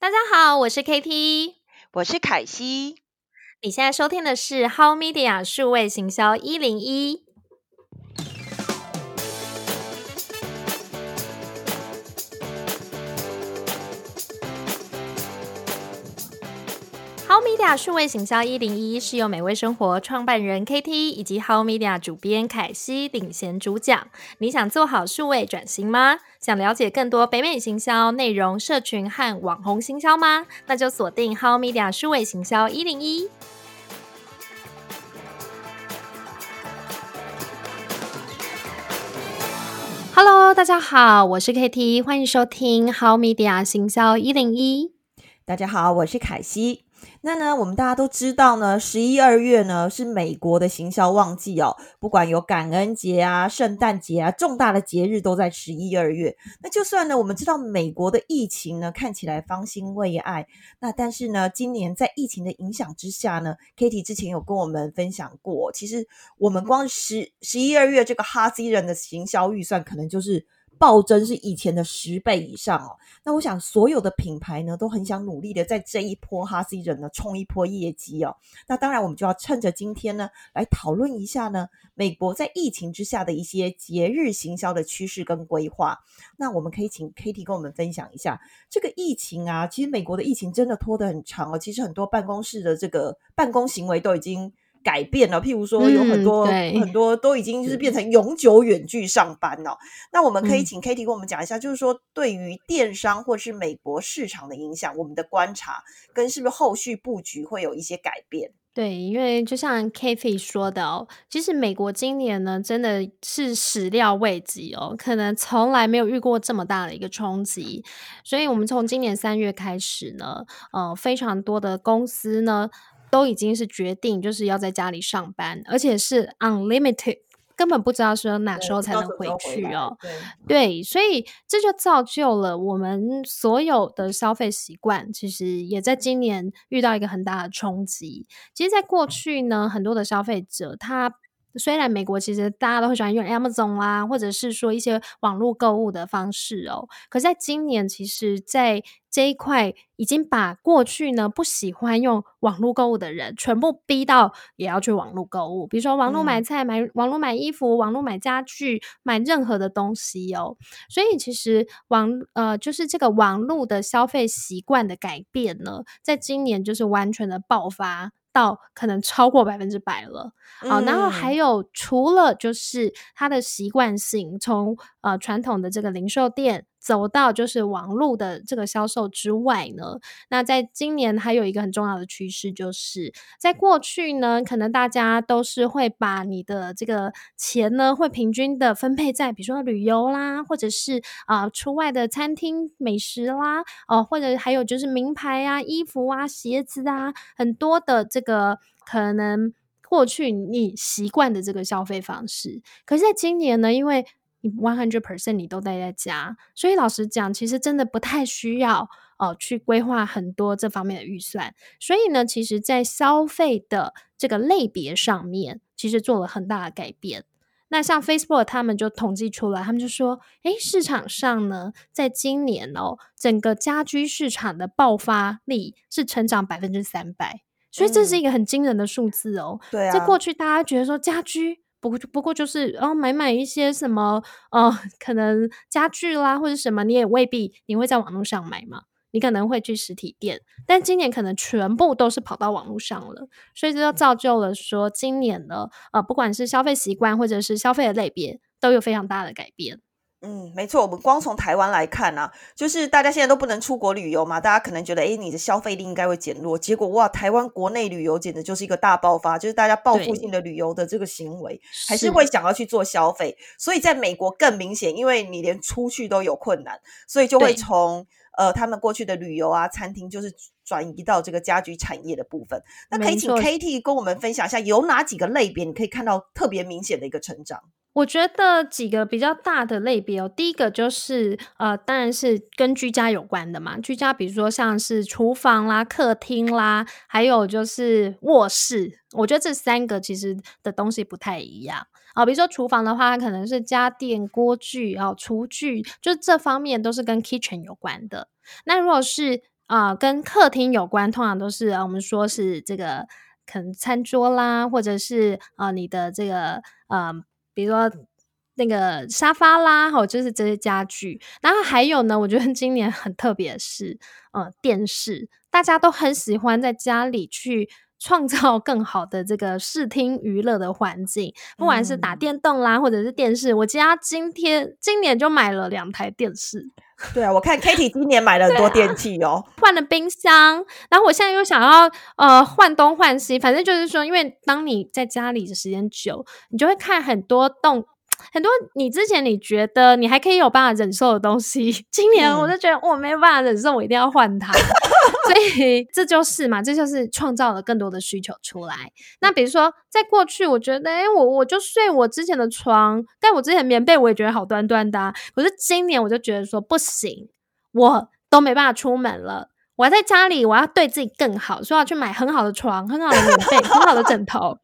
大家好，我是 KT，我是凯西。你现在收听的是 How Media 数位行销一零一。Media 数位行销一零一是由美味生活创办人 KT 以及 How Media 主编凯西领衔主讲。你想做好数位转型吗？想了解更多北美行销内容、社群和网红行销吗？那就锁定 How Media 数位行销一零一。Hello，大家好，我是 KT，欢迎收听 How Media 行销一零一。大家好，我是凯西。那呢，我们大家都知道呢，十一二月呢是美国的行销旺季哦。不管有感恩节啊、圣诞节啊，重大的节日都在十一二月。那就算呢，我们知道美国的疫情呢看起来方兴未艾，那但是呢，今年在疫情的影响之下呢，Kitty 之前有跟我们分享过，其实我们光十十一二月这个哈西人的行销预算可能就是。暴增是以前的十倍以上哦。那我想所有的品牌呢都很想努力的在这一波哈 C 人呢冲一波业绩哦。那当然我们就要趁着今天呢来讨论一下呢美国在疫情之下的一些节日行销的趋势跟规划。那我们可以请 Kitty 跟我们分享一下这个疫情啊，其实美国的疫情真的拖得很长哦。其实很多办公室的这个办公行为都已经。改变了，譬如说有很多很多都已经就是变成永久远距上班了。那我们可以请 Kitty 跟我们讲一下，就是说对于电商或是美国市场的影响，我们的观察跟是不是后续布局会有一些改变？对，因为就像 Kitty 说的哦，其实美国今年呢真的是始料未及哦，可能从来没有遇过这么大的一个冲击。所以我们从今年三月开始呢，呃，非常多的公司呢。都已经是决定，就是要在家里上班，而且是 unlimited，根本不知道说哪时候才能回去哦。对，所以这就造就了我们所有的消费习惯，其实也在今年遇到一个很大的冲击。其实，在过去呢，很多的消费者他。虽然美国其实大家都会喜欢用 Amazon 啦，或者是说一些网络购物的方式哦，可在今年，其实，在这一块已经把过去呢不喜欢用网络购物的人，全部逼到也要去网络购物。比如说网络买菜、买网络买衣服、网络买家具、买任何的东西哦。所以其实网呃，就是这个网络的消费习惯的改变呢，在今年就是完全的爆发。到可能超过百分之百了，好，然后还有除了就是它的习惯性，从呃传统的这个零售店。走到就是网络的这个销售之外呢，那在今年还有一个很重要的趋势，就是在过去呢，可能大家都是会把你的这个钱呢，会平均的分配在比如说旅游啦，或者是啊出外的餐厅美食啦，哦，或者还有就是名牌啊、衣服啊、鞋子啊，很多的这个可能过去你习惯的这个消费方式，可是在今年呢，因为你 one hundred percent 你都待在家，所以老实讲，其实真的不太需要哦去规划很多这方面的预算。所以呢，其实，在消费的这个类别上面，其实做了很大的改变。那像 Facebook 他们就统计出来，他们就说，诶，市场上呢，在今年哦，整个家居市场的爆发力是成长百分之三百，所以这是一个很惊人的数字哦。对啊，在过去大家觉得说家居。不过不过就是，哦，买买一些什么，呃，可能家具啦或者什么，你也未必你会在网络上买嘛，你可能会去实体店，但今年可能全部都是跑到网络上了，所以这就造就了说，今年的呃，不管是消费习惯或者是消费的类别，都有非常大的改变。嗯，没错，我们光从台湾来看啊，就是大家现在都不能出国旅游嘛，大家可能觉得，哎，你的消费力应该会减弱，结果哇，台湾国内旅游简直就是一个大爆发，就是大家报复性的旅游的这个行为，还是会想要去做消费，所以在美国更明显，因为你连出去都有困难，所以就会从呃他们过去的旅游啊、餐厅，就是转移到这个家居产业的部分。那可以请 KT 跟我们分享一下，有哪几个类别你可以看到特别明显的一个成长？我觉得几个比较大的类别哦，第一个就是呃，当然是跟居家有关的嘛。居家，比如说像是厨房啦、客厅啦，还有就是卧室。我觉得这三个其实的东西不太一样啊。比如说厨房的话，可能是家电、锅具、哦厨具，就这方面都是跟 kitchen 有关的。那如果是啊、跟客厅有关，通常都是、呃我们说是这个可能餐桌啦，或者是呃你的这个呃，比如说。那个沙发啦，哈，就是这些家具。然后还有呢，我觉得今年很特别的是，呃，电视，大家都很喜欢在家里去创造更好的这个视听娱乐的环境，不管是打嗯电动啦，或者是电视。我家今天今年就买了两台电视，对啊，我看 Katie 今年买了很多电器哦。换了冰箱，然后我现在又想要呃换东换西，反正就是说，因为当你在家里的时间久，你就会看很多动。很多你之前你觉得你还可以有办法忍受的东西，今年我嗯就觉得我没有办法忍受，我一定要换它。所以这就是嘛，这就是创造了更多的需求出来。那比如说，在过去，我觉得，诶，我我就睡我之前的床，但我之前棉被我也觉得好端端的、可是今年我就觉得说不行，我都没办法出门了。我要在家里，我要对自己更好，所以我要去买很好的床、很好的棉被、很好的枕头，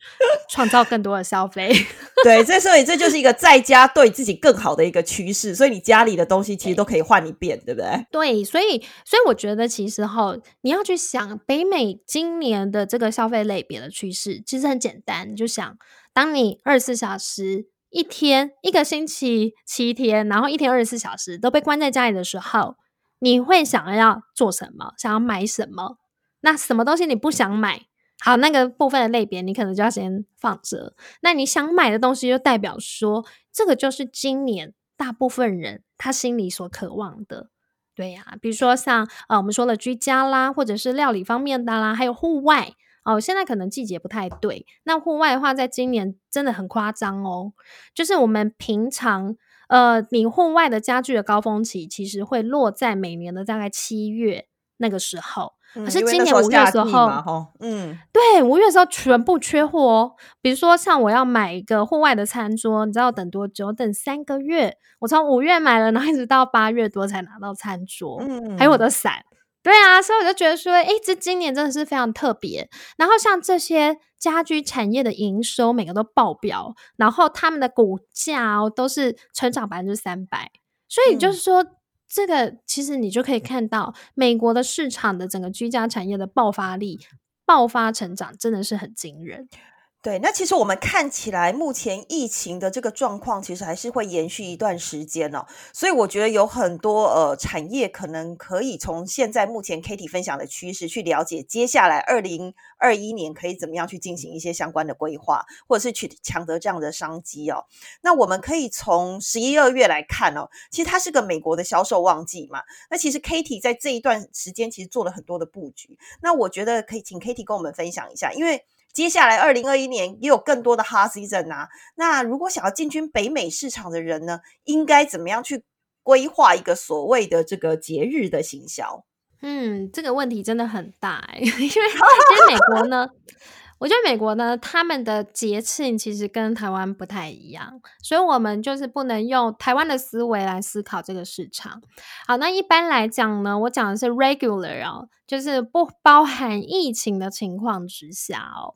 创造更多的消费。对，这所以这就是一个在家对自己更好的一个趋势，所以你家里的东西其实都可以换一遍，对不对？对，所以所以我觉得其实哈，你要去想北美今年的这个消费类别的趋势，其实很简单，你就想，当你二十四小时一天一个星期七天，然后一天二十四小时都被关在家里的时候，你会想要做什么？想要买什么？那什么东西你不想买？好，那个部分的类别你可能就要先放着。那你想买的东西，就代表说，这个就是今年大部分人他心里所渴望的。对呀、比如说像呃我们说的居家啦，或者是料理方面的啦，还有户外哦。现在可能季节不太对，那户外的话，在今年真的很夸张哦。就是我们平常呃，你户外的家具的高峰期，其实会落在每年的大概七月那个时候。可是今年五月的时候嗯，对，五月的时候全部缺货哦。比如说，像我要买一个户外的餐桌，你知道等多久？等三个月。我从五月买了，然后一直到八月多才拿到餐桌，嗯还有我的伞。对啊，所以我就觉得说，诶，这今年真的是非常特别。然后像这些家居产业的营收，每个都爆表，然后他们的股价哦都是成长百分之三百。所以就是说，这个其实你就可以看到美国的市场的整个居家产业的爆发力、爆发成长真的是很惊人。对，那其实我们看起来，目前疫情的这个状况，其实还是会延续一段时间哦。所以我觉得有很多呃产业可能可以从现在目前 Kitty 分享的趋势去了解，接下来二零二一年可以怎么样去进行一些相关的规划，或者是去抢得这样的商机哦。那我们可以从十一二月来看哦，其实它是个美国的销售旺季嘛。那其实 Kitty 在这一段时间其实做了很多的布局。那我觉得可以请 Kitty 跟我们分享一下，因为。接下来二零二一年也有更多的 hot season 啊，那如果想要进军北美市场的人呢，应该怎么样去规划一个所谓的这个节日的行销？嗯，这个问题真的很大、欸，因为其实美国呢，我觉得美国呢，他们的节庆其实跟台湾不太一样，所以我们就是不能用台湾的思维来思考这个市场。好，那一般来讲呢，我讲的是 regular 哦，就是不包含疫情的情况之下哦。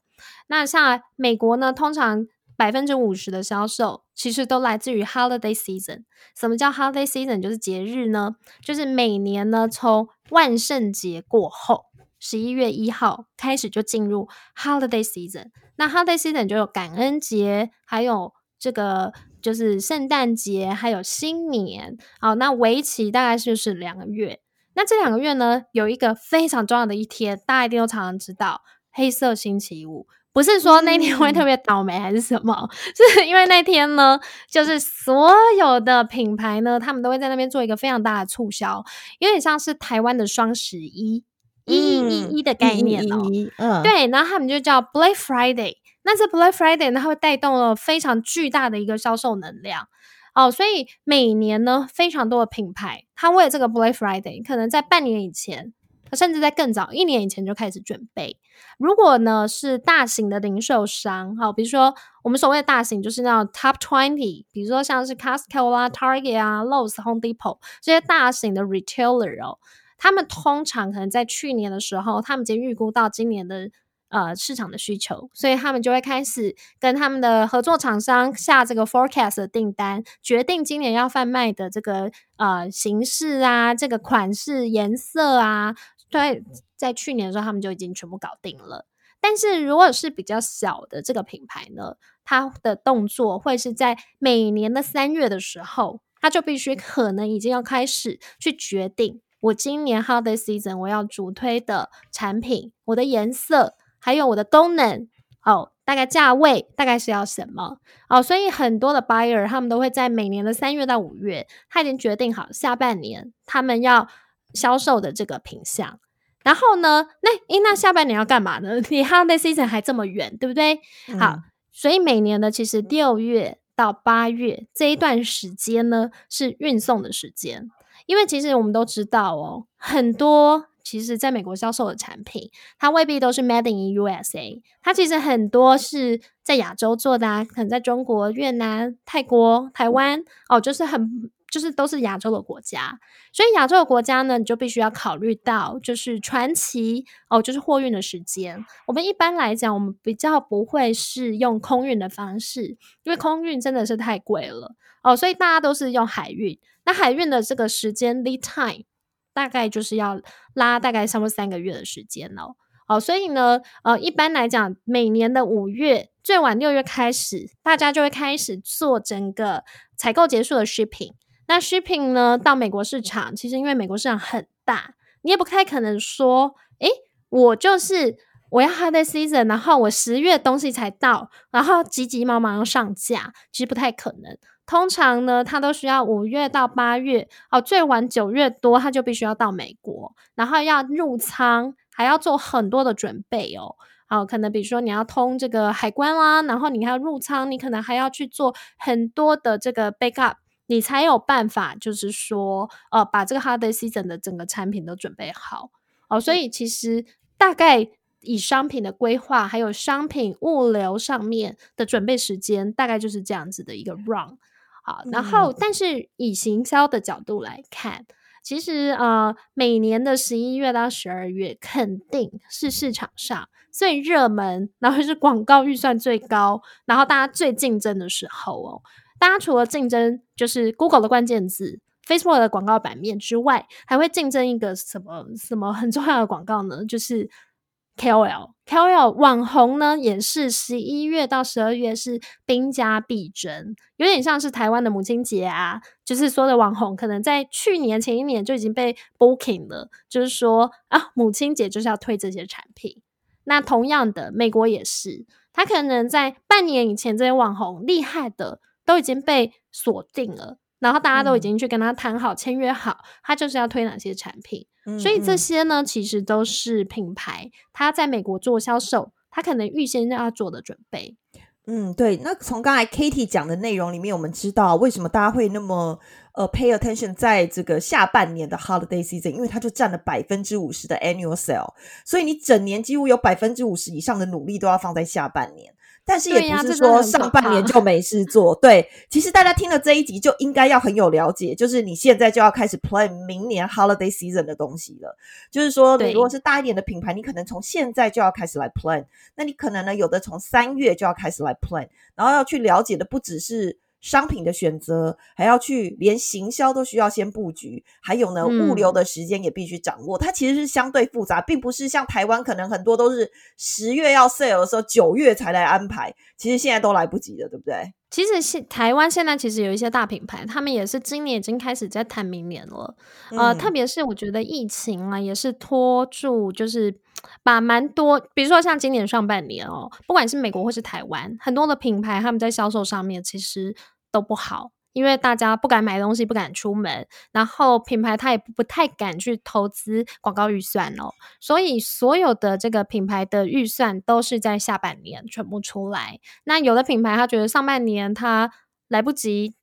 那像美国呢，通常百分之五十的销售其实都来自于 holiday season。什么叫 holiday season？就是节日呢，就是每年呢从万圣节过后，十一月一号开始就进入 holiday season。那 holiday season 就有感恩节，还有这个就是圣诞节，还有新年。好，那为期大概就是两个月。那这两个月呢，有一个非常重要的一天，大家一定都常常知道，黑色星期五。不是说那天会特别倒霉还是什么，是因为那天呢，就是所有的品牌呢，他们都会在那边做一个非常大的促销，有点像是台湾的双十一，一一一一的概念哦。嗯，对，然后他们就叫 Black Friday。那这 Black Friday 呢，它会带动了非常巨大的一个销售能量。哦，所以每年呢，非常多的品牌，它为了这个 Black Friday，可能在半年以前，甚至在更早一年以前就开始准备。如果呢是大型的零售商，好，比如说我们所谓的大型，就是那种 Top Twenty，比如说像是 Costco 啊、Target 啊、Lowe's、Home Depot 这些大型的 retailer 哦，他们通常可能在去年的时候，他们已经预估到今年的呃市场的需求，所以他们就会开始跟他们的合作厂商下这个 forecast 的订单，决定今年要贩卖的这个呃形式啊、这个款式、颜色啊。在在去年的时候，他们就已经全部搞定了。但是如果是比较小的这个品牌呢，它的动作会是在每年的三月的时候，它就必须可能已经要开始去决定，我今年 holiday season 我要主推的产品，我的颜色，还有我的功能，哦，大概价位大概是要什么哦，所以很多的 buyer 他们都会在每年的三月到五月，他已经决定好下半年他们要销售的这个品相。然后呢？那诶，那下半年要干嘛呢？你 holiday season 还这么远，对不对？好，所以每年呢其实六月到八月这一段时间呢，是运送的时间。因为其实我们都知道哦，很多其实在美国销售的产品，它未必都是 made in USA，它其实很多是在亚洲做的啊，可能在中国、越南、泰国、台湾哦，就是很。就是都是亚洲的国家，所以亚洲的国家呢，你就必须要考虑到，就是传奇哦，就是货运的时间。我们一般来讲，我们比较不会是用空运的方式，因为空运真的是太贵了哦，所以大家都是用海运。那海运的这个时间 lead time 大概就是要拉大概差不多三个月的时间哦。哦，所以呢，呃，一般来讲，每年的五月最晚六月开始，大家就会开始做整个采购结束的 shipping。那 shipping 呢？到美国市场，其实因为美国市场很大，你也不太可能说，诶，我就是我要 holiday season，然后我十月东西才到，然后急急忙忙要上架，其实不太可能。通常呢，它都需要五月到八月，哦，最晚九月多，它就必须要到美国，然后要入仓，还要做很多的准备哦。哦，可能比如说你要通这个海关啦，然后你还要入仓，你可能还要去做很多的这个 backup。你才有办法，就是说，呃，把这个 holiday season 的整个产品都准备好哦。所以其实大概以商品的规划，还有商品物流上面的准备时间，大概就是这样子的一个 run。好，然后但是以行销的角度来看，其实呃，每年的十一月到十二月肯定是市场上最热门，然后是广告预算最高，然后大家最竞争的时候哦。大家除了竞争就是 Google 的关键字、Facebook 的广告版面之外，还会竞争一个什么什么很重要的广告呢？就是 KOL。KOL 网红呢，也是十一月到十二月是兵家必争，有点像是台湾的母亲节啊，就是说的网红可能在去年前一年就已经被 booking 了，就是说啊，母亲节就是要推这些产品。那同样的，美国也是，他可能在半年以前这些网红厉害的。都已经被锁定了，然后大家都已经去跟他谈好、签约好，他就是要推哪些产品。所以这些呢，其实都是品牌他在美国做销售，他可能预先要做的准备。嗯，对。那从刚才 Katie 讲的内容里面，我们知道为什么大家会那么呃 pay attention 在这个下半年的 holiday season，因为它就占了百分之五十的 annual sale，所以你整年几乎有百分之五十以上的努力都要放在下半年。但是也不是说上半年就没事做，对。其实大家听了这一集就应该要很有了解，就是你现在就要开始 plan 明年 holiday season 的东西了。就是说，你如果是大一点的品牌，你可能从现在就要开始来 plan。那你可能呢，有的从三月就要开始来 plan，然后要去了解的不只是。商品的选择还要去，连行销都需要先布局，还有呢，物流的时间也必须掌握。它其实是相对复杂，并不是像台湾可能很多都是十月要 sale 的时候，九月才来安排。其实现在都来不及了，对不对？其实现台湾现在其实有一些大品牌，他们也是今年已经开始在谈明年了。呃，特别是我觉得疫情啊，也是拖住，就是把蛮多，比如说像今年上半年哦，不管是美国或是台湾，很多的品牌他们在销售上面其实都不好。因为大家不敢买东西，不敢出门，然后品牌它也不太敢去投资广告预算哦，所以所有的这个品牌的预算都是在下半年全部出来。那有的品牌他觉得上半年他来不及，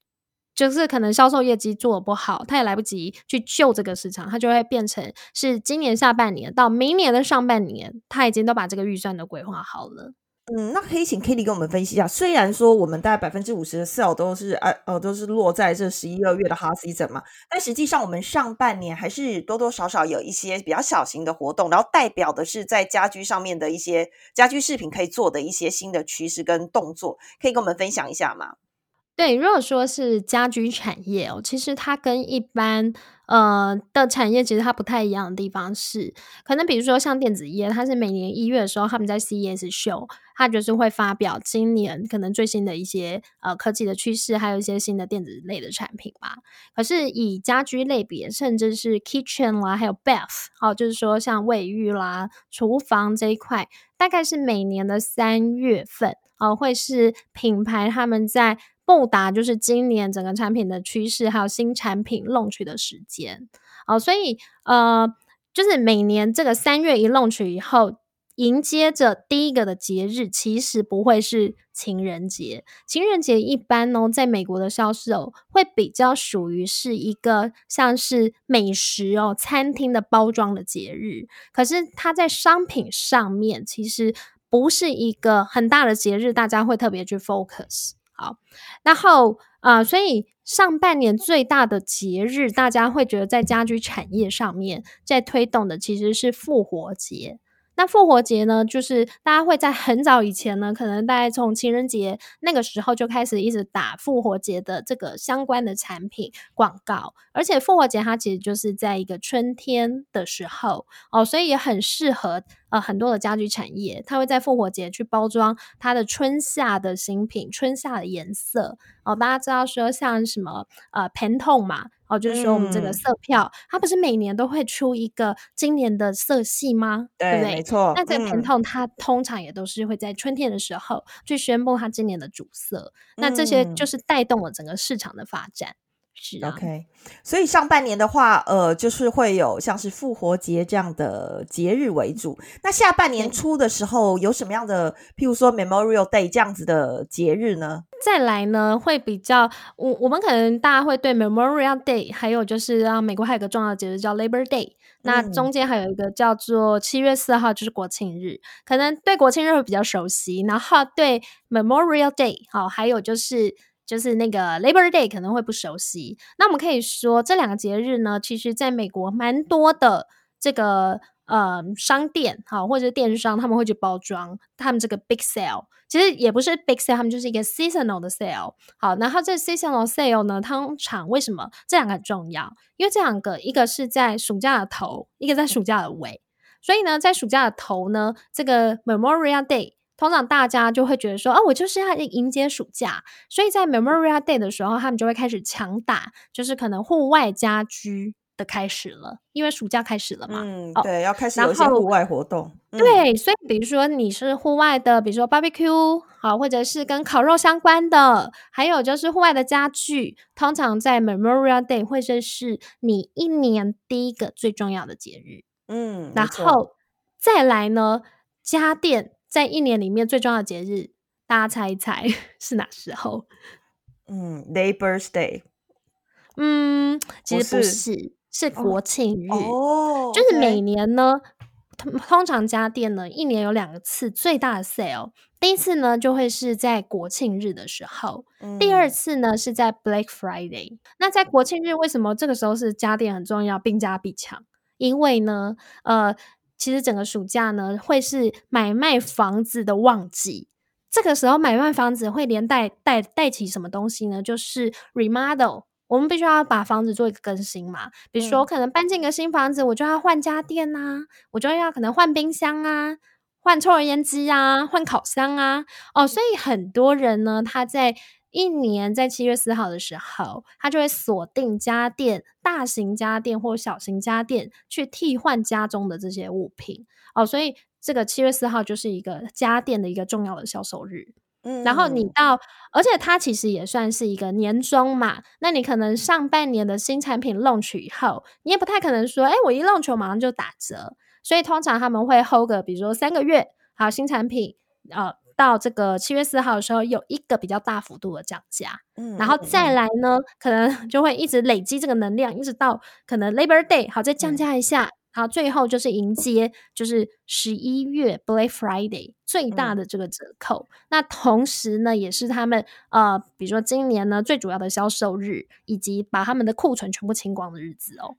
就是可能销售业绩做的不好，他也来不及去救这个市场，他就会变成是今年下半年到明年的上半年，他已经都把这个预算都规划好了。嗯，那可以请 Kitty 跟我们分析一下。虽然说我们大概百分之五十的 sale 都是呃呃都是落在这十一二月的 hot season 嘛，但实际上我们上半年还是多多少少有一些比较小型的活动，然后代表的是在家居上面的一些家居饰品可以做的一些新的趋势跟动作，可以跟我们分享一下吗？对，如果说是家居产业哦，其实它跟一般呃的产业其实它不太一样的地方是，可能比如说像电子业，它是每年一月的时候他们在 CES show，它就是会发表今年可能最新的一些呃科技的趋势，还有一些新的电子类的产品吧。可是以家居类别，甚至是 kitchen 啦，还有 bath，哦，就是说像卫浴啦、厨房这一块，大概是每年的三月份哦，会是品牌他们在布达就是今年整个产品的趋势，还有新产品 launch 的时间哦，所以呃，就是每年这个三月一 launch 以后，迎接着第一个的节日，其实不会是情人节。情人节一般呢，在美国的销售会比较属于是一个像是美食哦，餐厅的包装的节日。可是它在商品上面，其实不是一个很大的节日，大家会特别去 focus。好，然后啊，所以上半年最大的节日，大家会觉得在家居产业上面在推动的其实是复活节。那复活节呢，就是大家会在很早以前呢，可能大概从情人节那个时候就开始一直打复活节的这个相关的产品广告，而且复活节它其实就是在一个春天的时候哦，所以也很适合呃很多的家居产业，它会在复活节去包装它的春夏的新品、春夏的颜色哦。大家知道说像什么呃盆痛嘛。哦，就是说我们这个色票，它不是每年都会出一个今年的色系吗？对不对？没错。那这个疼痛，它通常也都是会在春天的时候去宣布它今年的主色。那这些就是带动了整个市场的发展。是 OK，所以上半年的话，呃，就是会有像是复活节这样的节日为主。那下半年初的时候，有什么样的，譬如说 Memorial Day 这样子的节日呢？再来呢，会比较我我们可能大家会对 Memorial Day，还有就是啊，美国还有个重要的节日叫 Labor Day，那中间还有一个叫做七月四号，就是国庆日，可能对国庆日会比较熟悉。然后对 Memorial Day，好，还有就是。就是那个 Labor Day 可能会不熟悉，那我们可以说这两个节日呢，其实在美国蛮多的这个呃商店哈，或者电商他们会去包装他们这个 Big Sale，其实也不是 Big Sale，他们就是一个 Seasonal 的 Sale。好，然后这 Seasonal Sale 呢，通常为什么这两个很重要？因为这两个一个是在暑假的头，一个在暑假的尾，所以呢，在暑假的头呢，这个 Memorial Day。通常大家就会觉得说，啊，我就是要迎接暑假，所以在 Memorial Day 的时候，他们就会开始强打，就是可能户外家居的开始了，因为暑假开始了嘛。嗯，对，要开始有一些户外活动。对，所以比如说你是户外的，比如说 barbecue 好，或者是跟烤肉相关的，还有就是户外的家具，通常在 Memorial Day 会是是你一年第一个最重要的节日。嗯，然后再来呢，家电。在一年里面最重要的节日，大家猜一猜 是哪时候？嗯，Labor Day。嗯，其实不是，是国庆日。哦，就是每年呢，通常家电呢一年有两次最大的 sale。第一次呢就会是在国庆日的时候，第二次呢是在 Black Friday。那在国庆日为什么这个时候是家电很重要，兵家必强？因为呢，呃。其实整个暑假呢，会是买卖房子的旺季。这个时候买卖房子会连带带带起什么东西呢？就是 remodel。我们必须要把房子做一个更新嘛。比如说，我可能搬进一个新房子，我就要换家电啊，我就要可能换冰箱啊，换抽油烟机啊，换烤箱啊。哦，所以很多人呢，他在。一年在七月四号的时候，他就会锁定家电、大型家电或小型家电，去替换家中的这些物品哦。所以这个七月四号就是一个家电的一个重要的销售日。嗯，然后你到，而且它其实也算是一个年终嘛。那你可能上半年的新产品 launch 以后，你也不太可能说，哎，我一 launch 马上就打折。所以通常他们会 hold 个，比如说三个月，好新产品，呃。到这个七月四号的时候，有一个比较大幅度的降价，嗯，然后再来呢，可能 就会一直累积这个能量，一直到可能 Labor Day，好再降价一下。好，最后就是迎接，就是十一月 Black Friday 最大的这个折扣。那同时呢，也是他们呃，比如说今年呢最主要的销售日，以及把他们的库存全部清光的日子哦。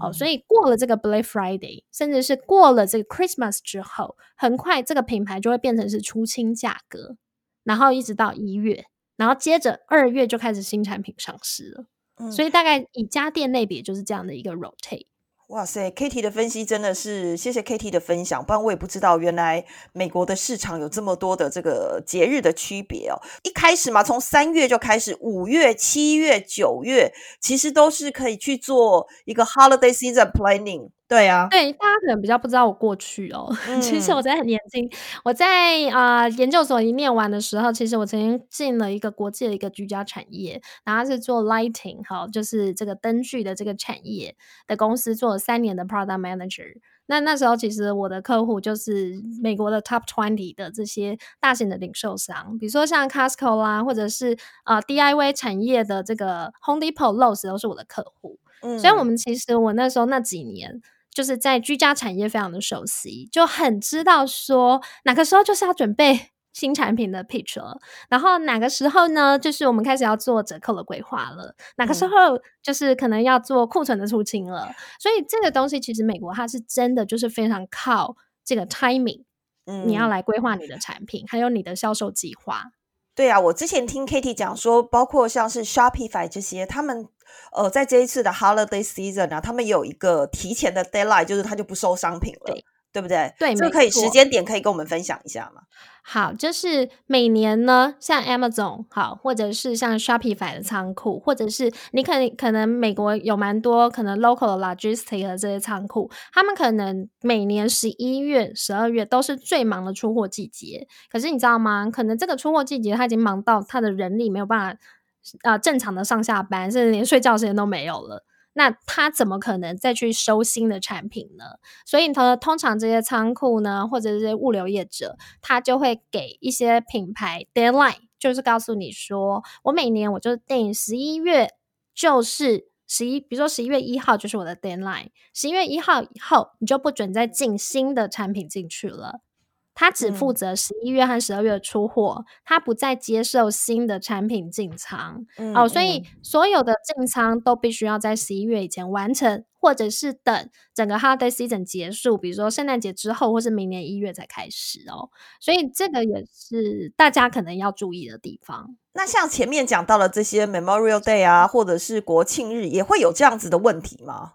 哦，所以过了这个 Black Friday，甚至是过了这个 Christmas 之后，很快这个品牌就会变成是出清价格，然后一直到一月。然后接着二月就开始新产品上市了。嗯所以大概以家电类别就是这样的一个 rotate。哇塞，Kitty 的分析真的是谢谢 Kitty 的分享，不然我也不知道原来美国的市场有这么多的这个节日的区别哦。一开始嘛，从三月就开始，五月、七月、九月，其实都是可以去做一个 holiday season planning。对啊，对，大家可能比较不知道我过去哦。其实嗯我在很年轻，我在啊、研究所一念完的时候，其实我曾经进了一个国际的一个居家产业，然后是做 lighting 哈，就是这个灯具的这个产业的公司，做了三年的 product manager。那那时候其实我的客户就是美国的 top twenty 的这些大型的零售商，比如说像 Costco 啦，或者是啊、DIY 产业的这个 Home Depot、Lowe's 都是我的客户。嗯所以我们其实我那时候那几年就是在居家产业非常的熟悉，就很知道说哪个时候就是要准备 新产品的 pitch 了，然后哪个时候呢，就是我们开始要做折扣的规划了，哪个时嗯候就是可能要做库存的出清了。所以这个东西其实美国它是真的就是非常靠这个 timing，、嗯你要嗯来规划你的产品，还有你的销售计划。对啊，我之前听 Kitty 讲说，包括像是 Shopify 这些，他们呃在这一次的 Holiday Season 啊，他们有一个提前的 deadline，就是他就不收商品了，对对不对？对没这个可以时错间点可以跟我们分享一下吗？好，就是每年呢，像 Amazon 好，或者是像 Shopify 的仓库，或者是你可能可能美国有蛮多可能 local 的 logistic 的这些仓库，他们可能每年十一月、十二月都是最忙的出货季节。可是你知道吗？可能这个出货季节他已经忙到他的人力没有办法呃正常的上下班，甚至连睡觉时间都没有了。那他怎么可能再去收新的产品呢？所以呢，通常这些仓库呢，或者这些物流业者，他就会给一些品牌 deadline，就是告诉你说，我每年我就定十一月，就是十一，比如说十一月一号就是我的 deadline，十一月一号以后，你就不准再进新的产品进去了。他只负嗯责十一月和十二月出货，他不再接受新的产品进仓。嗯哦，所以嗯所有的进仓都必须要在十一月以前完成，或者是等整个 holiday season 结束，比如说圣诞节之后，或是明年一月才开始哦。所以这个也是大家可能要注意的地方。那像前面讲到的这些 Memorial Day 啊，或者是国庆日，也会有这样子的问题吗？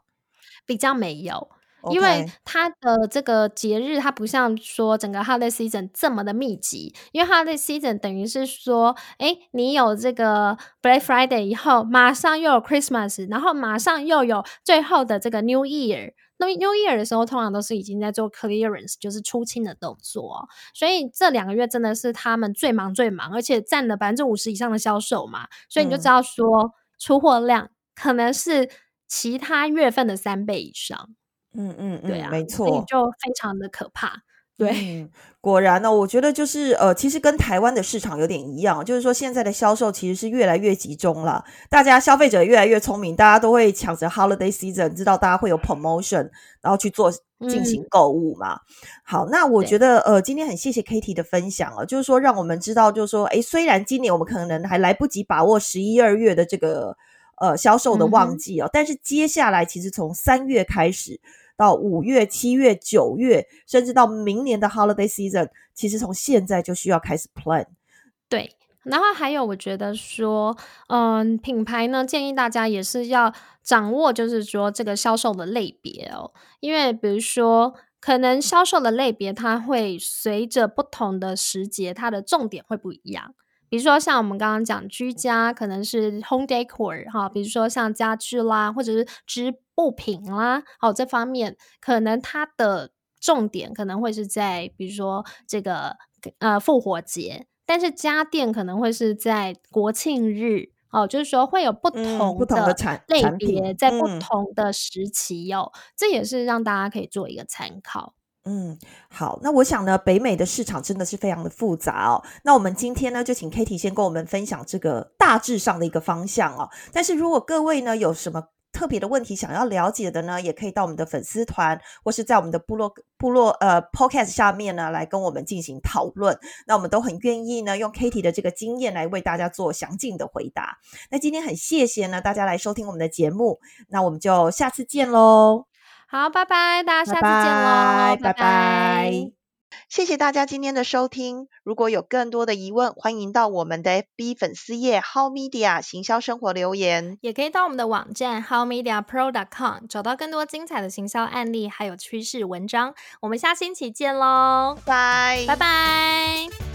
比较没有，因为它的这个节日，它不像说整个 holiday season 这么的密集，因为 holiday season 等于是说，哎，你有这个 Black Friday 以后，马上又有 Christmas，然后马上又有最后的这个 New Year。那 New Year 的时候，通常都是已经在做 clearance，就是出清的动作哦、所以这两个月真的是他们最忙最忙，而且占了百分之五十以上的销售嘛，所以你就嗯知道说出货量可能是其他月份的三倍以上。嗯嗯嗯，对啊，没所以错。就非常的可怕。对，嗯，果然呢，我觉得就是呃，其实跟台湾的市场有点一样，就是说现在的销售其实是越来越集中了，大家消费者越来越聪明，大家都会抢着 holiday season，知道大家会有 promotion，然后去做进行购物嘛。好，那我对觉得呃，今天很谢谢 Kitty 的分享啊，就是说让我们知道，就是说，诶，虽然今年我们可能还来不及把握十一二月的这个呃销售的旺季哦，但是接下来其实从三月开始。到五月、七月、九月，甚至到明年的 holiday season，其实从现在就需要开始 plan。对。然后还有，我觉得说，嗯，品牌呢，建议大家也是要掌握，就是说这个销售的类别哦，因为比如说，可能销售的类别它会随着不同的时节，它的重点会不一样。比如说像我们刚刚讲居家，可能是 home decor 哈，比如说像家具啦，或者是织布品啦，哦这方面，可能它的重点可能会是在比如说这个呃复活节，但是家电可能会是在国庆日。哦，就是说会有不嗯同的产类别，在不嗯同的时期哦，这也是让大家可以做一个参考。嗯，好，那我想呢，北美的市场真的是非常的复杂哦。那我们今天呢，就请 Kitty 先跟我们分享这个大致上的一个方向哦。但是如果各位呢有什么特别的问题想要了解的呢，也可以到我们的粉丝团或是在我们的部落部落呃 Podcast 下面呢来跟我们进行讨论。那我们都很愿意呢用 Kitty 的这个经验来为大家做详尽的回答。那今天很谢谢呢大家来收听我们的节目，那我们就下次见喽。好，拜拜，大家下次见拜喽，拜拜拜谢谢大家今天的收听。如果有更多的疑问，欢迎到我们的 FB 粉丝页 How Media 行销生活留言，也可以到我们的网站 howmediapro.com 找到更多精彩的行销案例，还有趋势文章。我们下星期见喽，拜拜拜。